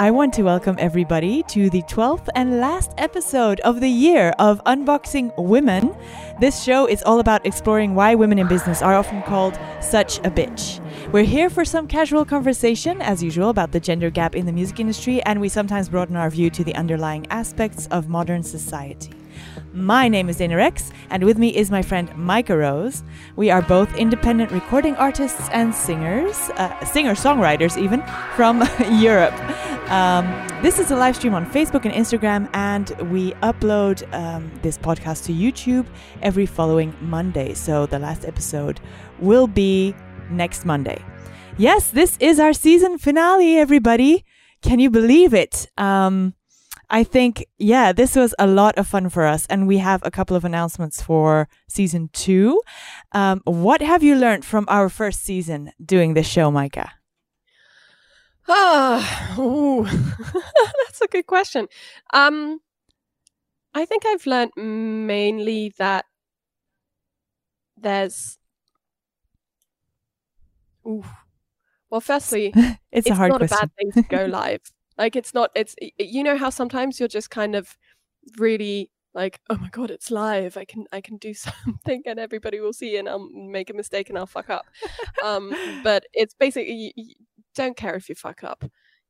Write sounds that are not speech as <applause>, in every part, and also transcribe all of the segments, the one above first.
I want to welcome everybody to the 12th and last episode of the year of Unboxing Women. This show is all about exploring why women in business are often called such a bitch. We're here for some casual conversation, as usual, about the gender gap in the music industry, and we sometimes broaden our view to the underlying aspects of modern society. My name is Dana Rex, and with me is my friend Micah Rose. We are both independent recording artists and singers, uh, singer songwriters even, from <laughs> Europe. Um, this is a live stream on Facebook and Instagram, and we upload um, this podcast to YouTube every following Monday. So the last episode will be next Monday. Yes, this is our season finale, everybody. Can you believe it? Um, I think, yeah, this was a lot of fun for us. And we have a couple of announcements for season two. Um, what have you learned from our first season doing this show, Micah? <sighs> Ah, oh, <laughs> that's a good question. Um, I think I've learned mainly that there's. Ooh. Well, firstly, it's, <laughs> it's a hard not a bad thing to go <laughs> live. Like it's not it's you know how sometimes you're just kind of really like oh my god it's live. I can i can do <laughs> something and everybody will see and i'll make a mistake and i'll fuck up. <laughs> Um but it's basically you, you don't care if you fuck up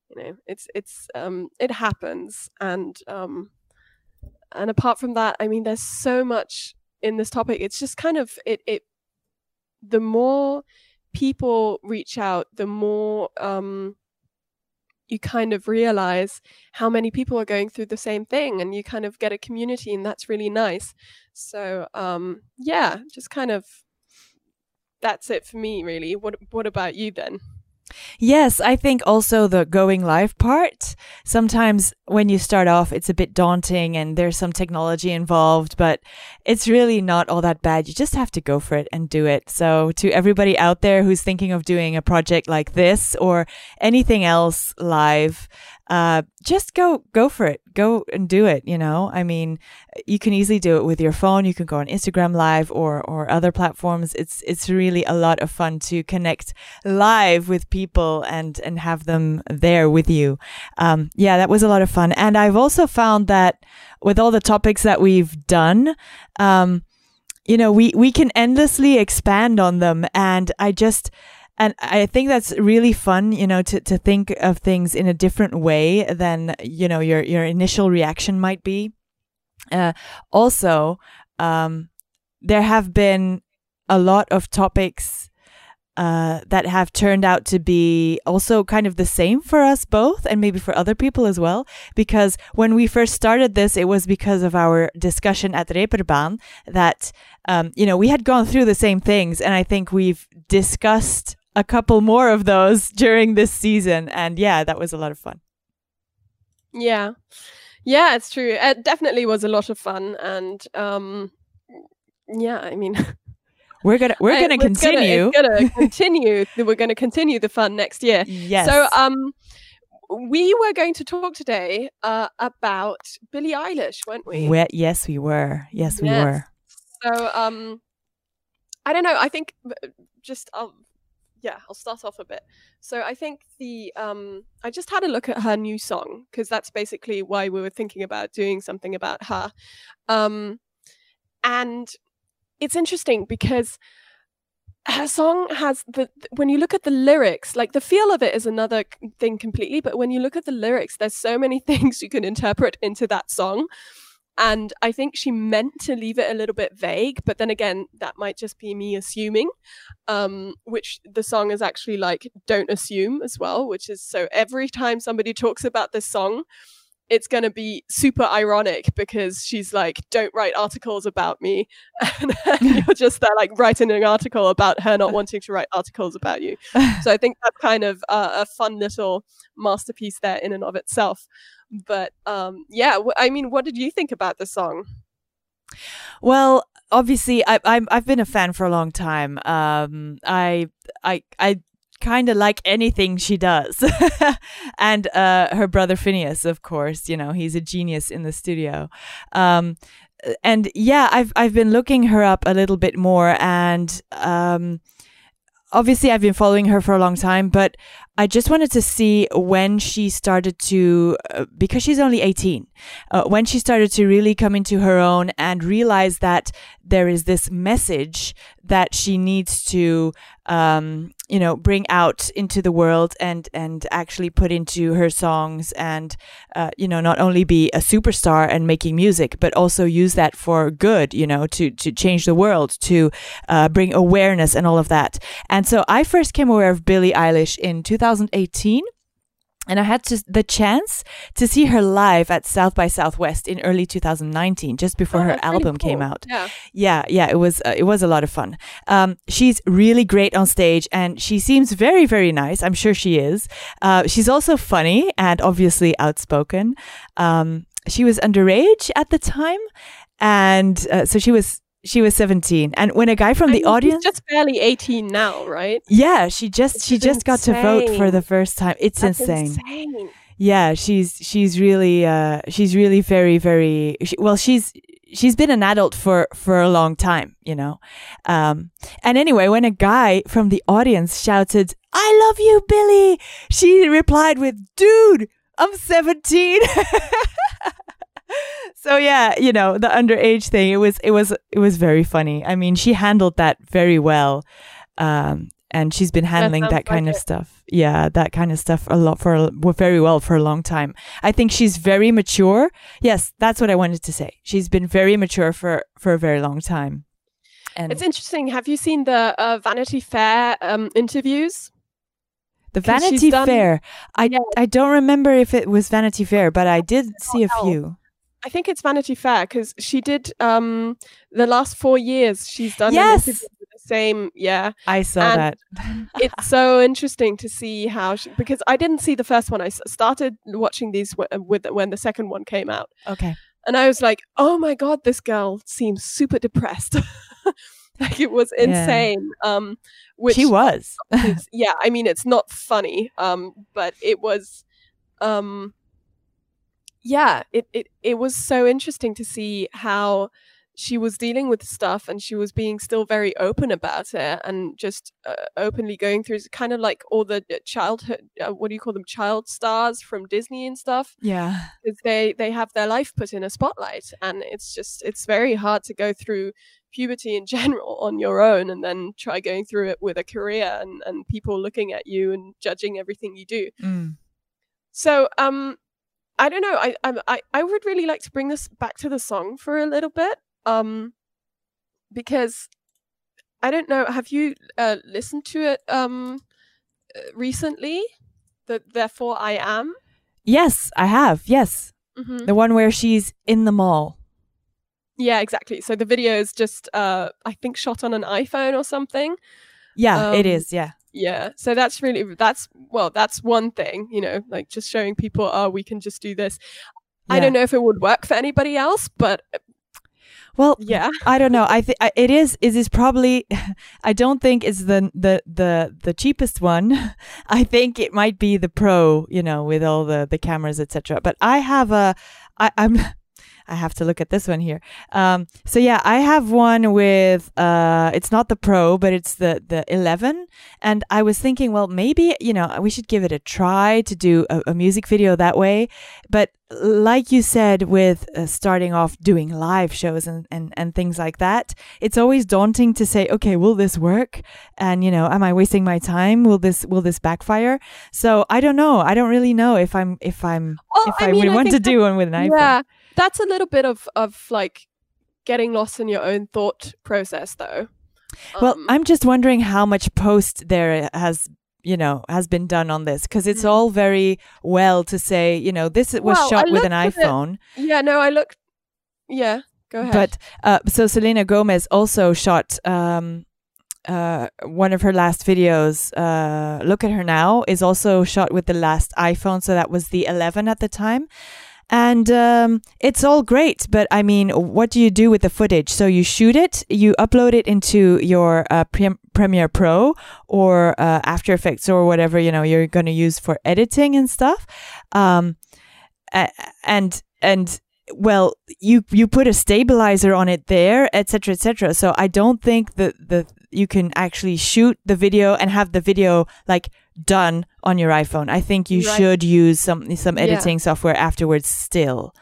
you know? It's it's um it happens and um and apart from that i mean there's so much in this topic. It's just kind of it it the more people reach out the more um you kind of realize how many people are going through the same thing and you kind of get a community and that's really nice. So um yeah just kind of that's it for me really. What what about you then Yes, I think also the going live part. Sometimes when you start off, it's a bit daunting and there's some technology involved, but it's really not all that bad. You just have to go for it and do it. So, to everybody out there who's thinking of doing a project like this or anything else live, uh, just go go for it. Go and do it you know? I mean you can easily do it with your phone. You can go on instagram live or or other platforms. It's it's really a lot of fun to connect live with people and and have them there with you. Um, yeah that was a lot of fun. And i've also found that with all the topics that we've done um, you know we we can endlessly expand on them. And i just and I think that's really fun, you know, to, to think of things in a different way than, you know, your, your initial reaction might be. Uh, also, um, there have been a lot of topics uh, that have turned out to be also kind of the same for us both and maybe for other people as well. Because when we first started this, it was because of our discussion at Reeperbahn that, um, you know, we had gone through the same things. And I think we've discussed a couple more of those <laughs> during this season. And yeah, that was a lot of fun. Yeah. Yeah, it's true. It definitely was a lot of fun. And um, yeah, I mean, <laughs> we're gonna we're gonna continue. Gonna, gonna <laughs> continue. we're gonna continue the fun next year. Yes. So um, we were going to talk today uh, about Billie Eilish, weren't we? we yes, we were. Yes, we yes. were. So um, I don't know. I think just I'll yeah, I'll start off a bit. So I think the um, I just had a look at her new song because that's basically why we were thinking about doing something about her. Um, and it's interesting because her song has the when you look at the lyrics like the feel of it is another thing completely but when you look at the lyrics there's so many <laughs> things you can interpret into that song and I think she meant to leave it a little bit vague, but then again, that might just be me assuming, um, which the song is actually like, don't assume as well, which is so every time somebody talks about this song, it's going to be super ironic because she's like, don't write articles about me. <laughs> And <laughs> you're just there, like, writing an article about her not wanting to write articles about you. <laughs> So I think that's kind of uh, a fun little masterpiece there in and of itself. But um, yeah, I mean, what did you think about the song? Well, obviously, I, I'm I've been a fan for a long time. Um, I I I kind of like anything she does. <laughs> and uh, her brother Finneas, of course, you know, he's a genius in the studio. Um, and yeah, I've I've been looking her up a little bit more, and um, obviously I've been following her for a long time, but I just wanted to see when she started to, uh, because she's only 18, uh, when she started to really come into her own and realize that there is this message that she needs to, um, you know, bring out into the world and, and actually put into her songs and, uh, you know, not only be a superstar and making music, but also use that for good, you know, to, to change the world, to uh, bring awareness and all of that. And so I first came aware of Billie Eilish in 2018 and I had to, the chance to see her live at South by Southwest in early 2019, just before Oh, her album came out. Yeah. Yeah, yeah, it was uh, it was a lot of fun. Um, she's really great on stage, and she seems very very nice. I'm sure she is. Uh, she's also funny and obviously outspoken. Um, she was underage at the time, and uh, so she was she was 17. And when a guy from I the audience, just barely 18 now, right? yeah, she just Which she just got to vote for the first time. It's insane. insane. Yeah, she's she's really uh she's really very very she, well she's she's been an adult for for a long time, you know. Um and anyway, when a guy from the audience shouted, "I love you, Billie." She replied with, "Dude, I'm 17." <laughs> so yeah, you know, the underage thing, it was it was it was very funny. I mean, she handled that very well. Um and she's been handling sounds that kind like of it. stuff. Yeah, that kind of stuff a lot for a- very well for a long time. I think she's very mature. Yes, that's what I wanted to say. She's been very mature for for a very long time. And It's interesting. Have you seen the uh, Vanity Fair um, interviews? The Vanity done- Fair. I Yeah. I don't remember if it was Vanity Fair, but I did see a few. I think it's Vanity Fair because she did um, the last four years. She's done Yes. the same. Yeah, I saw And- that. it's <laughs> so interesting to see how she because I didn't see the first one. I started watching these w- with when the second one came out, Okay. and I was like, "Oh my god, this girl seems super depressed." <laughs> like it was Yeah. insane. Um, which she was. is- yeah, I mean, it's not funny, um, but it was, um, yeah, it, it it was so interesting to see how she was dealing with stuff and she was being still very open about it and just uh, openly going through kind of like all the uh, childhood uh, what do you call them child stars from disney and stuff yeah. they they have their life put in a spotlight and it's just it's very hard to go through puberty in <laughs> general on your own and then try going through it with a career and, and people looking at you and judging everything you do Mm. so um i don't know I, I i would really like to bring this back to the song for a little bit um because i don't know have you uh listened to it um uh, recently the therefore i am Yes, I have. Yes. Mhm. The one where she's in the mall. Yeah, exactly. So the video is just, uh, I think, shot on an iPhone or something. Yeah, it Um, is. Yeah. Yeah. So that's really that's well, that's one thing. You know, like just showing people, oh, we can just do this. I don't know if it would work for anybody else, but uh, Well, yeah, <laughs> I don't know. I think it is. It is probably. <laughs> I don't think it's the the the the cheapest one. <laughs> I think it might be the pro. You know, with all the the cameras, etc. But I have a. I, I'm. I have to look at this one here. Um, so yeah, I have one with. Uh, it's not the pro, but it's the the 11. And I was thinking, well, maybe you know we should give it a try to do a, a music video that way. But like you said, with uh, starting off doing live shows and, and, and things like that, it's always daunting to say, okay, will this work? And you know, am I wasting my time? Will this will this backfire? So I don't know. I don't really know if I'm if I'm well, if I, would want to do one with an iPhone. Yeah, that's a little bit of of like getting lost in your own thought process, though. Well, Um, I'm just wondering how much post there has you know has been done on this because it's Mm. all very well to say you know this was Well, shot with an at it- iPhone. yeah. No, I looked. Yeah, go ahead. But uh, so Selena Gomez also shot um, uh, one of her last videos. Uh, Look at her now is also shot with the last iPhone, so that was the 11 at the time. And um, it's all great, but I mean, what do you do with the footage? So you shoot it, you upload it into your uh, Prem- Premiere Pro or uh, After Effects or whatever you know you're going to use for editing and stuff. Um, and and well, you you put a stabilizer on it there, etc., etc. So I don't think that the you can actually shoot the video and have the video like done on your iPhone. I think you Right. should use some some Yeah. editing software afterwards. Still,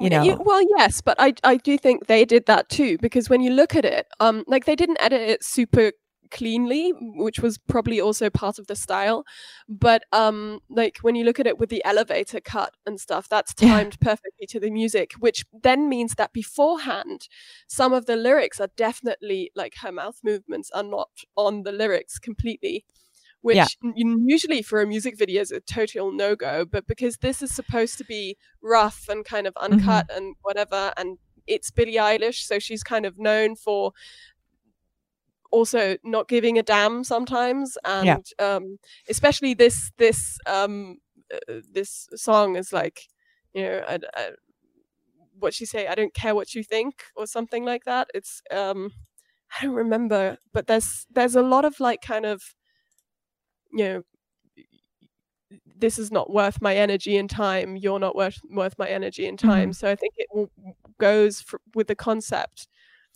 you know. well, yes, but I I do think they did that too because when you look at it, um, like they didn't edit it super cleanly, which was probably also part of the style. But um, like when you look at it with the elevator cut and stuff, that's Yeah. timed perfectly to the music, which then means that beforehand, some of the lyrics are definitely like her mouth movements are not on the lyrics completely. Which Yeah. usually for a music video is a total no go, but because this is supposed to be rough and kind of uncut and whatever, and it's Billie Eilish, so she's kind of known for also not giving a damn sometimes, and Yeah. um, especially this this um uh, this song is like you know I, I, what she say I don't care what you think or something like that. It's um I don't remember, but there's there's a lot of like kind of you know this is not worth my energy and time you're not worth worth my energy and time so i think it w- goes fr- with the concept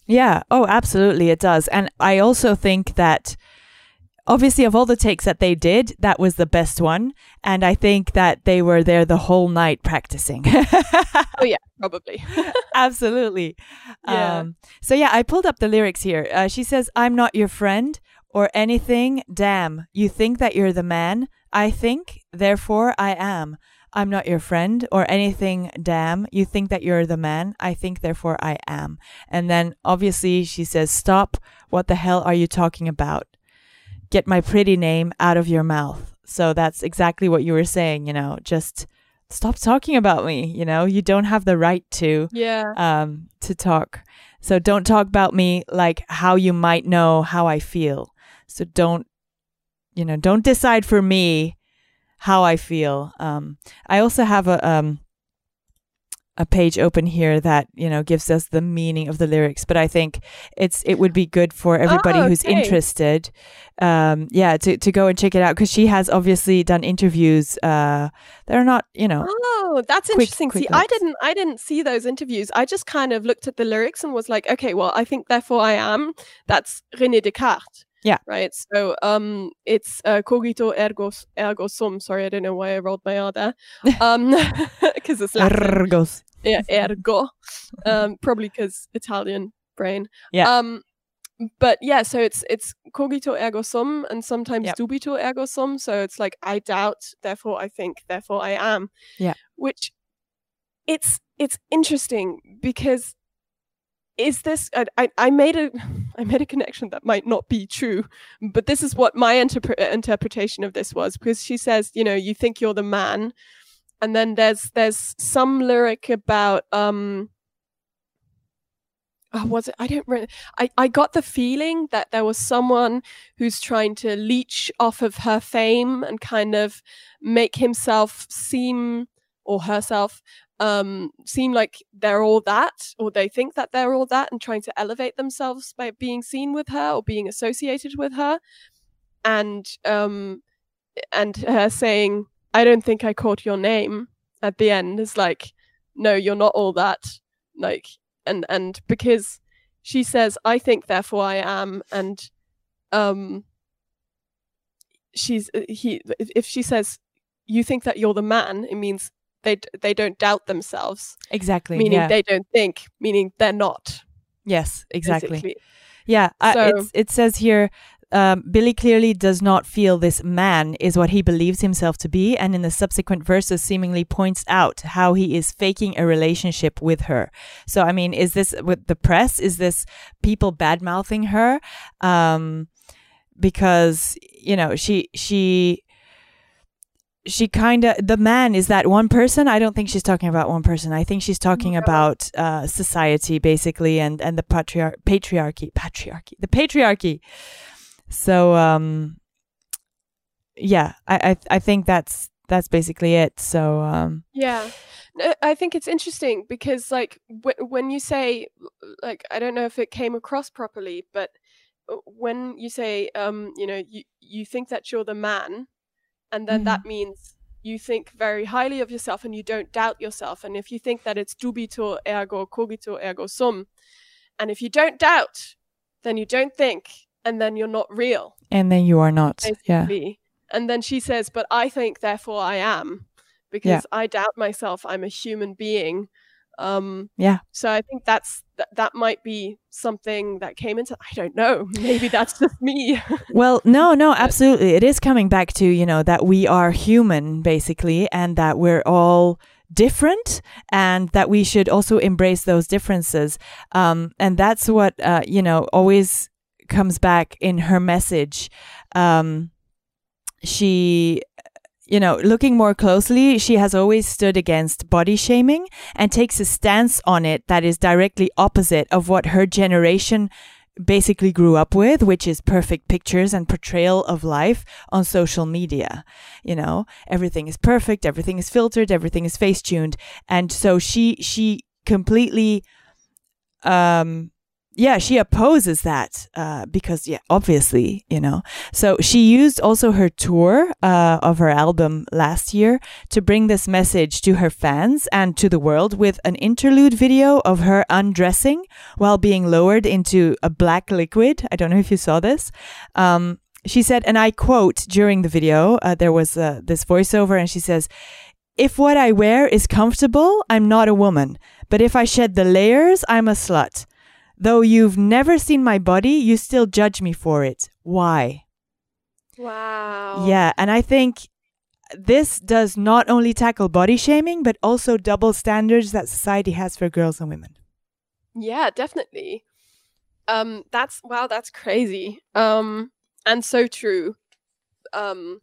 Yeah. Oh, absolutely, it does. And I also think that obviously, of all the takes that they did, that was the best one. And I think that they were there the whole night practicing. <laughs> oh yeah probably <laughs> absolutely. Yeah. Um, so yeah, I pulled up the lyrics here. Uh, she says, "I'm not your friend or anything. Damn, you think that you're the man. I think, therefore I am." I'm not your friend or anything, damn. You think that you're the man. I think, therefore, I am. And then obviously she says, Stop. What the hell are you talking about? Get my pretty name out of your mouth. So that's exactly what you were saying, you know, just stop talking about me. You know, you don't have the right to yeah um, to talk. So don't talk about me like how you might know how I feel. So don't, you know, don't decide for me how I feel. Um, I also have a um, a page open here that you know gives us the meaning of the lyrics, but I think it's it would be good for everybody Oh, who's interested, um, yeah, to to go and check it out because she has obviously done interviews. Uh, they're not, you know, oh that's Quick- interesting. quick see i didn't i didn't see those interviews. I just kind of looked at the lyrics and was like okay well i think therefore i am. That's rené descartes Yeah. right so um it's uh, cogito ergo ergo sum sorry i don't know why i rolled my r there <laughs> um <laughs> because it's Latin. ergos. yeah, ergo. Um, probably because Italian brain. Yeah. Um, but yeah, so it's it's cogito ergo sum, and sometimes Yep. dubito ergo sum. So it's like I doubt, therefore I think, therefore I am. Yeah. Which it's it's interesting because is this I, I, I made a <sighs> I made a connection that might not be true, but this is what my interpre- interpretation of this was because she says, you know, you think you're the man, and then there's there's some lyric about um oh, was it i don't re- I, I got the feeling that there was someone who's trying to leech off of her fame and kind of make himself seem or herself um seem like they're all that or they think that they're all that and trying to elevate themselves by being seen with her or being associated with her. And um and her saying i don't think i caught your name at the end is like no you're not all that. Like and and because she says i think therefore i am and um she's uh, he if if she says you think that you're the man it means they they don't doubt themselves Exactly. meaning yeah. they don't think meaning they're not yes. Exactly. basically. Yeah, So- it's, it says here um, Billie clearly does not feel this man is what he believes himself to be, and in the subsequent verses, seemingly points out how he is faking a relationship with her. So, I mean, is this with the press? Is this people bad mouthing her? Um, because you know she she she kind of the man is that one person? I don't think she's talking about one person. I think she's talking No. about uh, society basically and and the patriar- patriarchy patriarchy the patriarchy. So um yeah i i, I think that's that's basically it. So um Yeah, I think it's interesting because, like, w- when you say, like, I don't know if it came across properly, but uh, when you say, um, you know, you you think that you're the man, and then that mm-hmm. means you think very highly of yourself and you don't doubt yourself. And if you think that it's dubito ergo cogito ergo sum, and if you don't doubt, then you don't think, and then you're not real. And then you are not. Yeah. And then she says, But I think, therefore I am, because I doubt myself. I'm a human being. Um, Yeah. so I think that's that, that might be something that came into I don't know. <laughs> Maybe that's just me. <laughs> Well, no, no, absolutely. It is coming back to, you know, that we are human, basically, and that we're all different and that we should also embrace those differences. Um, and that's what, uh, you know, always comes back in her message. Um, she, you know, looking more closely, she has always stood against body shaming and takes a stance on it that is directly opposite of what her generation basically grew up with, which is perfect pictures and portrayal of life on social media. You know, everything is perfect, everything is filtered, everything is face tuned. And so she, she completely, um, yeah, she opposes that uh, because, yeah, obviously, you know. So she used also her tour uh, of her album last year to bring this message to her fans and to the world with an interlude video of her undressing while being lowered into a black liquid. I don't know if you saw this. Um, she said, and I quote during the video, uh, there was uh, this voiceover, and she says, If what I wear is comfortable, I'm not a woman. But if I shed the layers, I'm a slut. Though you've never seen my body, you still judge me for it. Why? wow. Yeah, and I think this does not only tackle body shaming, but also double standards that society has for girls and women. Yeah, definitely. Um, that's wow, that's crazy. Um, and so true. Um,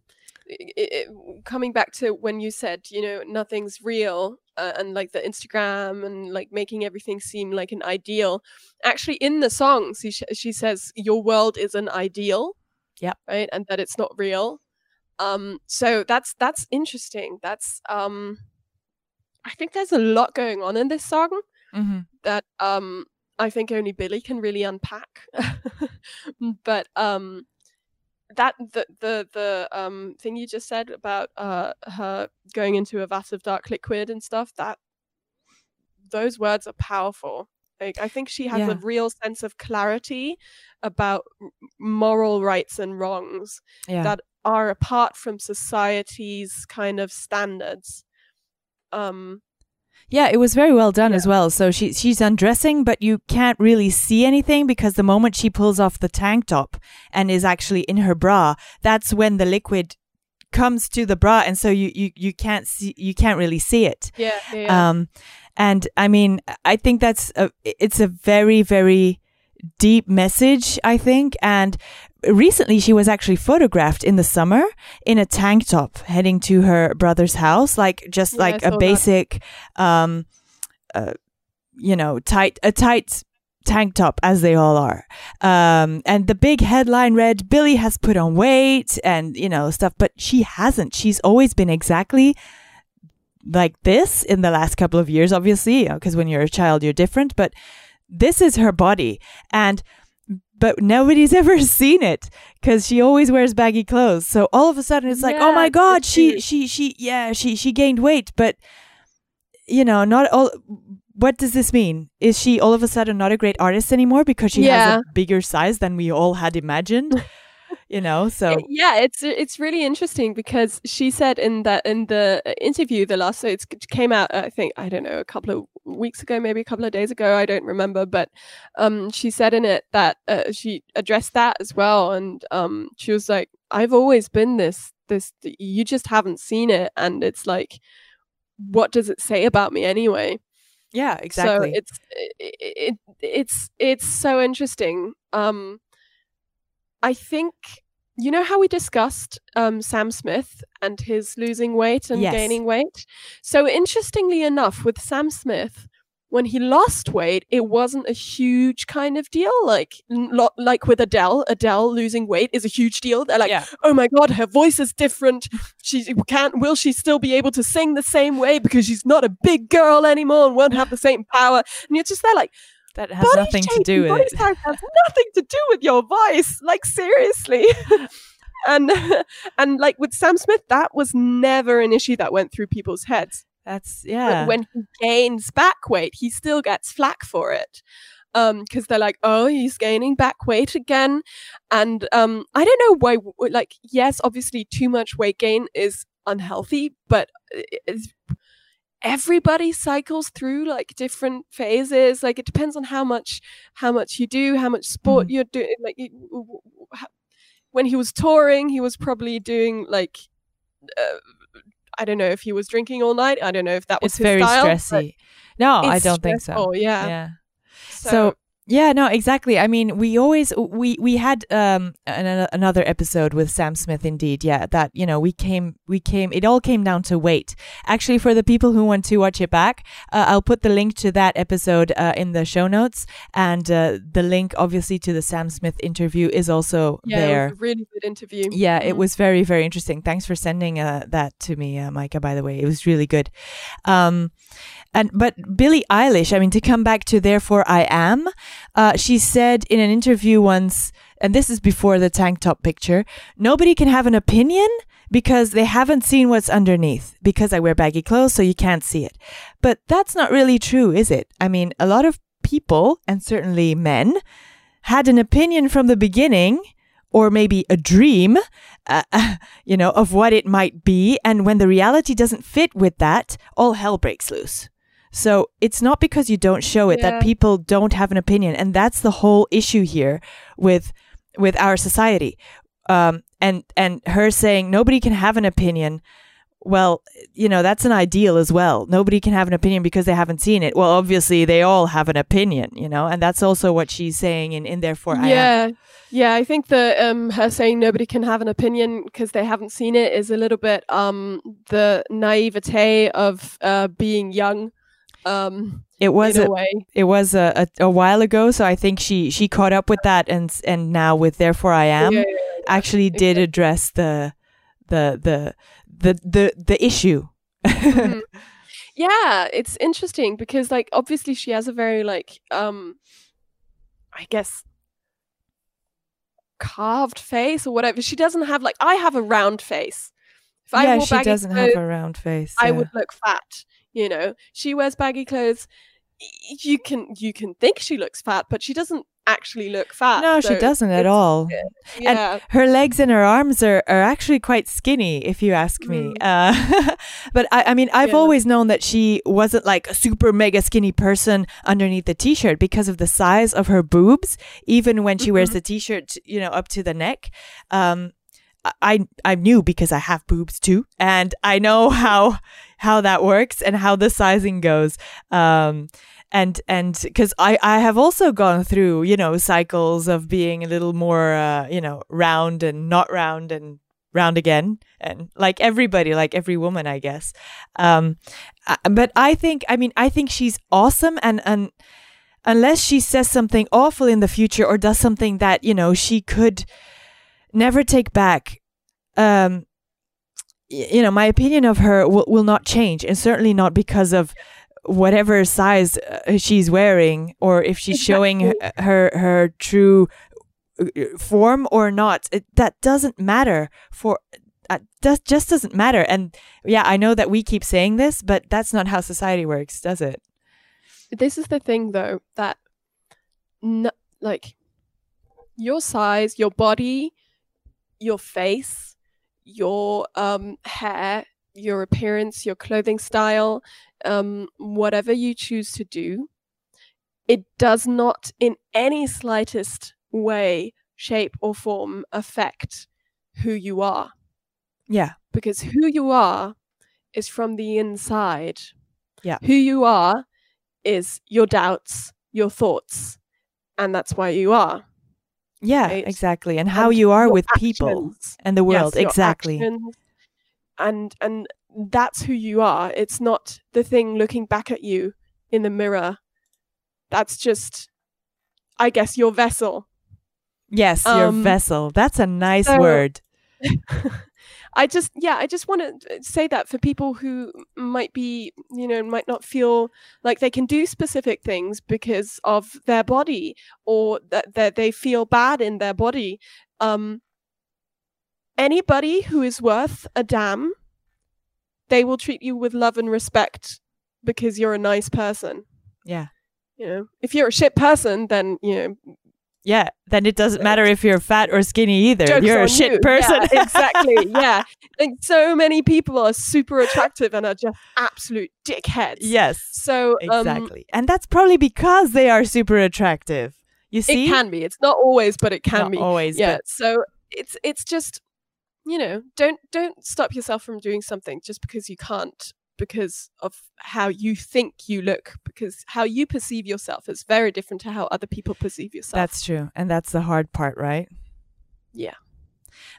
i i coming back to when you said, you know, nothing's real, uh, and like the Instagram and like making everything seem like an ideal. Actually, in the song, she sh- she says, "Your world is an ideal." Yeah. Right, and that it's not real. Um, so that's that's interesting. That's um, I think there's a lot going on in this song Mm-hmm. that um I think only Billie can really unpack. <laughs> but um that the the the um thing you just said about uh her going into a vat of dark liquid and stuff that those words are powerful. Like I think she has Yeah. a real sense of clarity about moral rights and wrongs Yeah. that are apart from society's kind of standards. Um Yeah, it was very well done as well. So she she's undressing, but you can't really see anything because the moment she pulls off the tank top and is actually in her bra, that's when the liquid comes to the bra, and so you you you can't see you can't really see it. yeah, yeah, yeah. Um, and I mean, I think that's a, it's a very, very deep message, I think. And recently she was actually photographed in the summer in a tank top heading to her brother's house, like just Yeah, like a that. basic, um, uh, you know, tight, a tight tank top as they all are. Um, and the big headline read, Billie has put on weight and, you know, stuff, but she hasn't. She's always been exactly like this in the last couple of years, obviously, because when you're a child, you're different, but this is her body. And, but nobody's <laughs> ever seen it because she always wears baggy clothes. So all of a sudden it's like, oh my God, she, she, she, yeah, she, she gained weight. But, you know, not all, what does this mean? Is she all of a sudden not a great artist anymore because she has a bigger size than we all had imagined? <laughs> you know, so yeah it's it's really interesting because she said in that in the uh, interview the last so it came out i think i don't know a couple of weeks ago maybe a couple of days ago i don't remember but um she said in it that uh, she addressed that as well and um she was like i've always been this this you just haven't seen it and it's like what does it say about me anyway yeah, exactly. so it's it, it it's it's so interesting. Um, I think you know how we discussed um, Sam Smith and his losing weight and Yes. gaining weight. So interestingly enough, with Sam Smith, when he lost weight, it wasn't a huge kind of deal. Like lo- like with Adele, Adele losing weight is a huge deal. They're like, yeah. oh my god, her voice is different. She can't. Will she still be able to sing the same way because she's not a big girl anymore and won't have the same power? And you're just there like, That has body nothing to do with body type has <laughs> nothing to do with your voice. Like seriously. <laughs> and <laughs> and like with Sam Smith, that was never an issue that went through people's heads. That's yeah. But when he gains back weight, he still gets flack for it. Um, because they're like, oh, he's gaining back weight again, and um, I don't know why. Like, yes, obviously, too much weight gain is unhealthy, but it's everybody cycles through like different phases like it depends on how much how much you do how much sport mm-hmm. you're doing like when he was touring he was probably doing like uh, i don't know if he was drinking all night i don't know if that was it's very style, stressy. No i don't think so. yeah. Yeah. So, so yeah, no, exactly. I mean, we always we we had um an, another episode with Sam Smith. Indeed, yeah, that you know we came we came. It all came down to weight. Actually, for the people who want to watch it back, uh, I'll put the link to that episode uh, in the show notes, and uh, the link obviously to the Sam Smith interview is also yeah, there. It was a really good interview. Yeah, mm-hmm. it was very very interesting. Thanks for sending uh, that to me, uh, Micah. By the way, it was really good. Um, and but Billie Eilish, I mean, to come back to "Therefore I Am," uh, she said in an interview once, and this is before the tank top picture. Nobody can have an opinion because they haven't seen what's underneath. Because I wear baggy clothes, so you can't see it. But that's not really true, is it? I mean, a lot of people, and certainly men, had an opinion from the beginning or maybe a dream, uh, <laughs> you know, of what it might be. And when the reality doesn't fit with that, all hell breaks loose. So it's not because you don't show it yeah. that people don't have an opinion, and that's the whole issue here with with our society. Um, and and her saying nobody can have an opinion. Well, you know that's an ideal as well. Nobody can have an opinion because they haven't seen it. Well, obviously they all have an opinion, you know, and that's also what she's saying in in therefore yeah. Am. Yeah, I think that um, her saying nobody can have an opinion because they haven't seen it is a little bit um, the naivete of uh, being young um it was a, a it was a, a, a, while ago so i think she she caught up with that and and now with therefore i am yeah, yeah, yeah, actually did address the the the the the, the issue. Mm-hmm. <laughs> yeah it's interesting because like obviously she has a very like um i guess carved face or whatever. She doesn't have like i have a round face. If yeah, she doesn't clothes, have a round face. I would look fat you know she wears baggy clothes you can you can think she looks fat but she doesn't actually look fat no so she doesn't at all yeah. and her legs and her arms are, are actually quite skinny if you ask me mm. uh, <laughs> but I, I mean i've yeah. always known that she wasn't like a super mega skinny person underneath the t-shirt because of the size of her boobs even when she mm-hmm. wears the t-shirt you know up to the neck um, I I knew because I have boobs too, and I know <laughs> how how that works and how the sizing goes. Um, and and because I I have also gone through you know cycles of being a little more uh, you know round and not round and round again and like everybody like every woman i guess um but i think i mean i think she's awesome and and unless she says something awful in the future or does something that you know she could never take back. Um, you know, my opinion of her will, will not change, and certainly not because of whatever size uh, she's wearing or if she's exactly. showing her, her, her true uh, form or not. It, that doesn't matter for uh, does just doesn't matter. And yeah, I know that we keep saying this, but that's not how society works, does it? This is the thing, though, that no, like your size, your body your face, your um, hair, your appearance, your clothing style, um, whatever you choose to do, it does not in any slightest way, shape, or form affect who you are. Yeah. Because who you are is from the inside. Yeah. Who you are is your doubts, your thoughts, and that's why you are. Yeah, right? exactly. And how and you are with actions. people and the world. Yes, exactly. And and that's who you are. It's not the thing looking back at you in the mirror. That's just I guess your vessel. Yes, um, your vessel. That's a nice so, word. <laughs> I just, yeah, I just want to say that for people who might be, you know, might not feel like they can do specific things because of their body or that, that they feel bad in their body. Um, anybody who is worth a damn, they will treat you with love and respect because you're a nice person. Yeah. You know, if you're a shit person, then you know Yeah. Then it doesn't matter if you're fat or skinny either. Joke's you're a shit you. person. Yeah, <laughs> exactly. Yeah. Like so many people are super attractive and are just absolute dickheads. yes. So um, Exactly. and that's probably because they are super attractive. You see? it can be. It's not always, but it can Not be. always. yeah. but So it's it's just you know don't don't stop yourself from doing something just because you can't because of how you think you look because how you perceive yourself is very different to how other people perceive yourself. that's true. And that's the hard part, right? Yeah.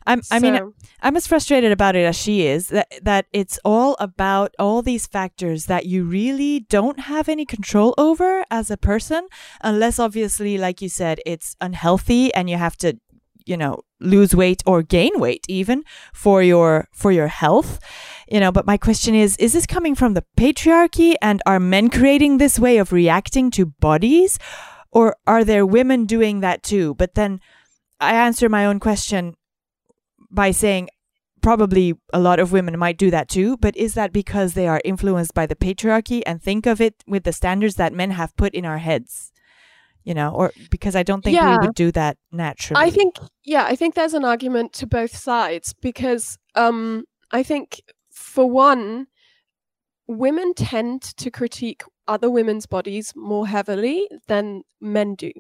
I'm I mean I'm as frustrated about it as she is that that it's all about all these factors that you really don't have any control over as a person unless obviously like you said it's unhealthy and you have to you know lose weight or gain weight even for your for your health. You know but my question is is this coming from the patriarchy and are men creating this way of reacting to bodies? Or are there women doing that too? But then i answer my own question by saying probably a lot of women might do that too, but is that because they are influenced by the patriarchy and think of it with the standards that men have put in our heads? You know, or because I don't think Yeah. we would do that naturally. I think yeah, I think there's an argument to both sides because um I think for one women tend to critique other women's bodies more heavily than men do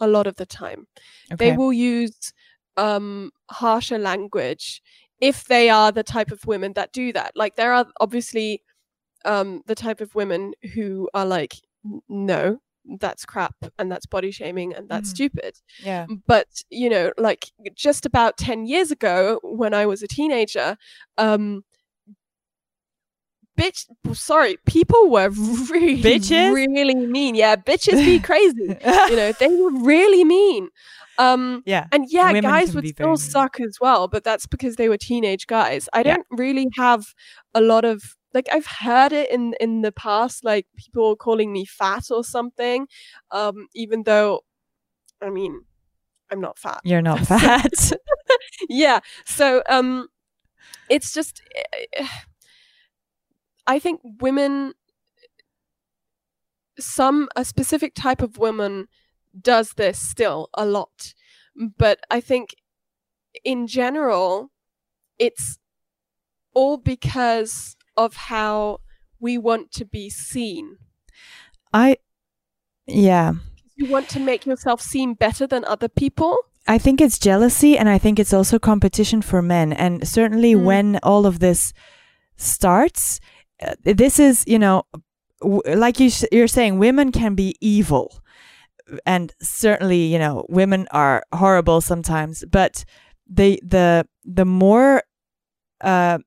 a lot of the time. okay. They will use um harsher language if they are the type of women that do that. Like there are obviously um the type of women who are like no, that's crap and that's body shaming and that's Mhm. stupid yeah. but you know like just about 10 years ago when i was a teenager um bitch sorry people were <laughs> really Bitches? really mean yeah bitches be crazy <laughs> you know they were really mean um yeah. and yeah Women guys would still suck as well but that's because they were teenage guys i Yeah. don't really have a lot of like i've heard it in in the past like people calling me fat or something um even though i mean i'm not fat You're not <laughs> fat. <laughs> yeah so um it's just eh, i think women some a specific type of woman does this still a lot but i think in general it's all because of how we want to be seen I yeah. you want to make yourself seem better than other people I think it's jealousy and I think it's also competition for men. And certainly Mm. when all of this starts, uh, this is, you know, w- like you, s- you're saying, women can be evil. And certainly, you know, women are horrible sometimes, but the, the, the more, uh,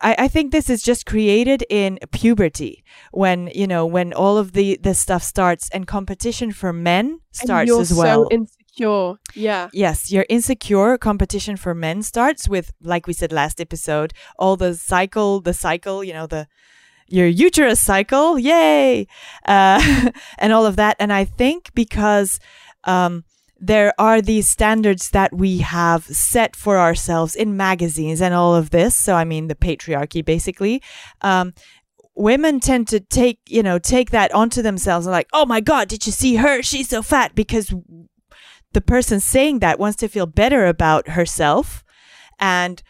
I, I think this is just created in puberty when you know when all of the this stuff starts and competition for men starts as well. so insecure. Yeah. Yes, your insecure. Competition for men starts with, like we said last episode, all the cycle, the cycle, you know, the your uterus cycle, yay, uh, <laughs> and all of that. And I think because um, there are these standards that we have set for ourselves in magazines and all of this. So I mean, the patriarchy, basically. Um, women tend to take you know take that onto themselves and like oh my god did you see her she's so fat because the person saying that wants to feel better about herself and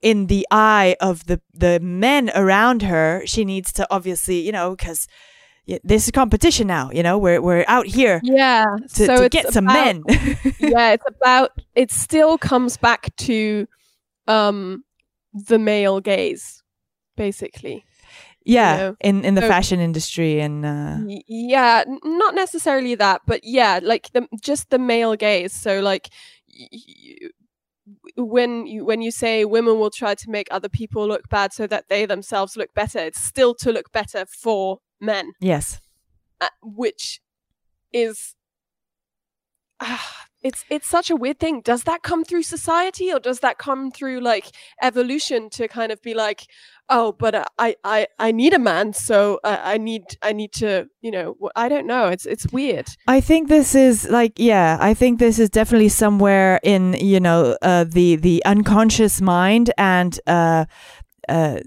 in the eye of the the men around her she needs to obviously you know because this is competition now you know we're we're out here yeah to, so to get some about- men <laughs> yeah, it's about it still comes back to um the male gaze, basically. yeah know, in in the so- fashion industry and uh yeah, not necessarily that, but yeah, like the just the male gaze. So like y- y- when you when you say women will try to make other people look bad so that they themselves look better, it's still to look better for men. yes uh, which is ah, it's it's such a weird thing. Does that come through society, or does that come through like evolution to kind of be like, oh, but uh, I I I need a man, so uh, I need I need to you know I don't know. It's it's weird. I think this is like yeah, I think this is definitely somewhere in you know uh, the the unconscious mind and uh, uh,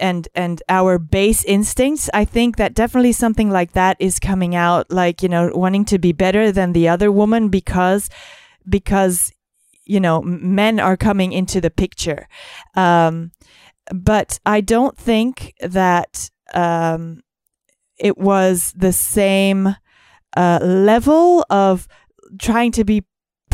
and and our base instincts. I think that definitely something like that is coming out, like you know, wanting to be better than the other woman because because you know men are coming into the picture. Um, but I don't think that um, it was the same uh, level of trying to be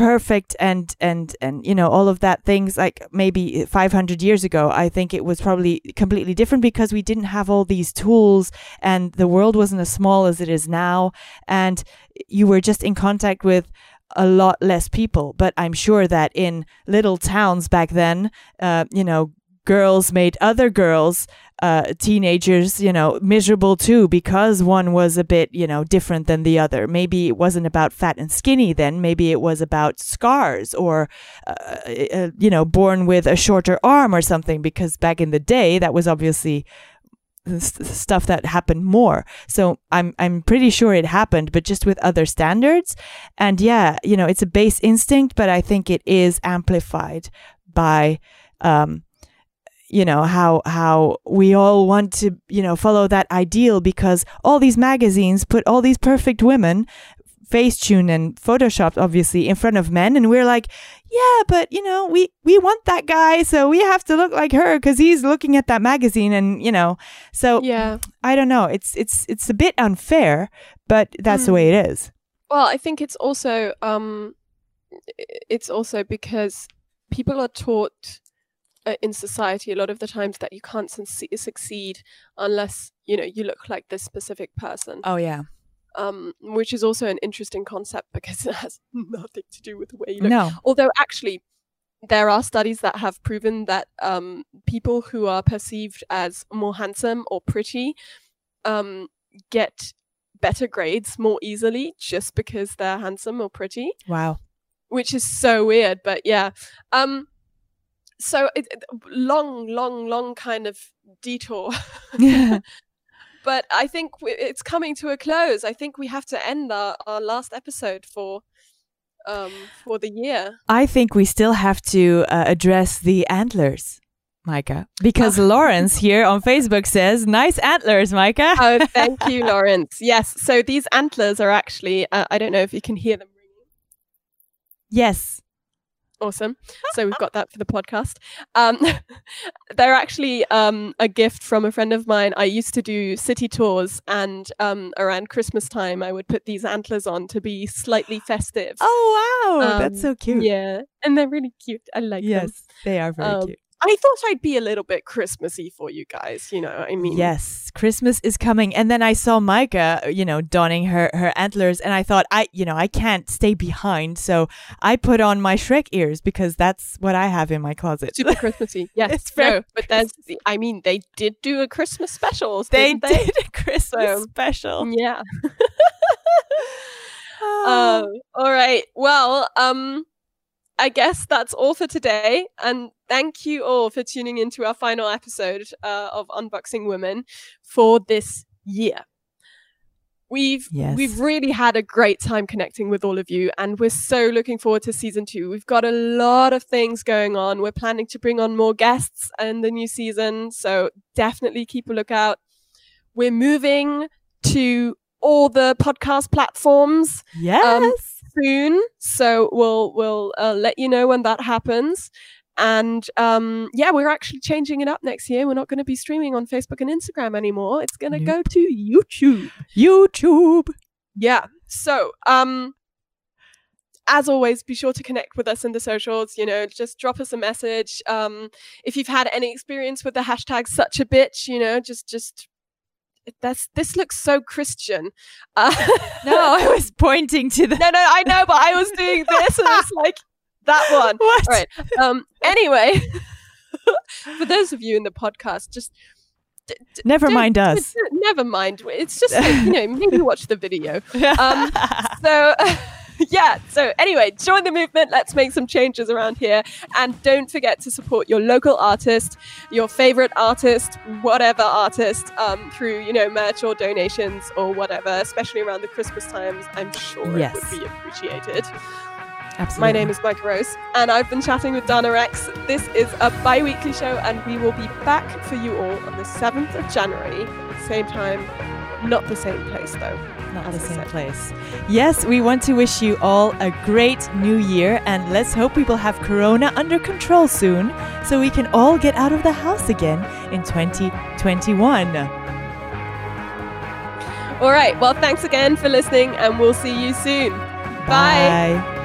perfect and and and you know all of that things like maybe 500 years ago i think it was probably completely different because we didn't have all these tools and the world wasn't as small as it is now. And you were just in contact with a lot less people. But i'm sure that in little towns back then uh, you know girls made other girls uh, teenagers, you know, miserable too because one was a bit, you know, different than the other. Maybe it wasn't about fat and skinny then. Maybe it was about scars or, uh, uh, you know, born with a shorter arm or something because back in the day that was obviously stuff that happened more. So I'm I'm pretty sure it happened, but just with other standards. And yeah, you know, it's a base instinct, but I think it is amplified by um, you know how how we all want to you know follow that ideal because all these magazines put all these perfect women facetune and photoshopped obviously in front of men and we're like yeah but you know we we want that guy so we have to look like her because he's looking at that magazine and you know so Yeah. i don't know it's it's it's a bit unfair but that's the Mm. way it is Well, I think it's also um, it's also because people are taught uh, in society a lot of the times that you can't succe- succeed unless you know you look like this specific person. oh yeah Um, which is also an interesting concept <laughs> because it has nothing to do with the way you look. no Although actually, there are studies that have proven that um, people who are perceived as more handsome or pretty um, get better grades more easily just because they're handsome or pretty, wow which is so weird. But yeah, um, so it, long, long, long kind of detour. <laughs> Yeah. but I think it's coming to a close. I think we have to end our, our last episode for um for the year. I think we still have to uh, address the antlers, Micah, because <laughs> Lawrence here on Facebook says, "Nice antlers, Micah." oh, <laughs> thank you, Lawrence. Yes, so these antlers are actually, uh, I don't know if you can hear them ringing. yes. Awesome. So we've got that for the podcast. Um, <laughs> they're actually um, a gift from a friend of mine. I used to do city tours, and um, around Christmas time, I would put these antlers on to be slightly festive. Oh wow, that's Um, so cute. Yeah, and they're really cute. I like them. Yes, they are very Um, cute. I thought I'd be a little bit Christmassy for you guys. You know, I mean, Yes, Christmas is coming, and then I saw Micah, you know, donning her her antlers, and I thought, I, you know, I can't stay behind, so I put on my Shrek ears because that's what I have in my closet. super Christmassy. <laughs> Yes, It's no, but there's, I mean, they did do a Christmas special. they didn't they? did a Christmas So, special. Yeah. <laughs> <laughs> Um, all right. Well, um, I guess that's all for today. And thank you all for tuning into our final episode uh, of Unboxing Women for this year. We've Yes. we've really had a great time connecting with all of you, and we're so looking forward to season two. We've got a lot of things going on. We're planning to bring on more guests in the new season, so definitely keep a lookout. We're moving to all the podcast platforms yes. Soon, so we'll we'll uh, let you know when that happens. And um, yeah, we're actually changing it up next year. We're not going to be streaming on Facebook and Instagram anymore. It's going to go to YouTube. YouTube. Yeah. So, um, as always, be sure to connect with us in the socials. You know, just drop us a message. Um, if you've had any experience with the hashtag such a bitch, you know, just just that's this looks so Christian. Uh, No, I <laughs> was pointing to the no, no, I know, but I was doing this, and it's like <laughs> that one. what? Right. Um. <laughs> Anyway, for those of you in the podcast, just d- d- Never mind us. Never mind. It's just like, you know maybe watch the video. Um, So <laughs> yeah. So anyway, join the movement. Let's make some changes around here, and don't forget to support your local artist, your favorite artist, whatever artist, um, through you know merch or donations or whatever. Especially around the Christmas times, I'm sure Yes. it would be appreciated. Absolutely. My name is Micah Rose, and I've been chatting with Dana Rex. This is a bi weekly show, and we will be back for you all on the 7th of January same time. Not the same place, though. Not the same place. Yes, we want to wish you all a great new year and let's hope we will have Corona under control soon so we can all get out of the house again in 2021. All right, well, thanks again for listening, and we'll see you soon. Bye. Bye.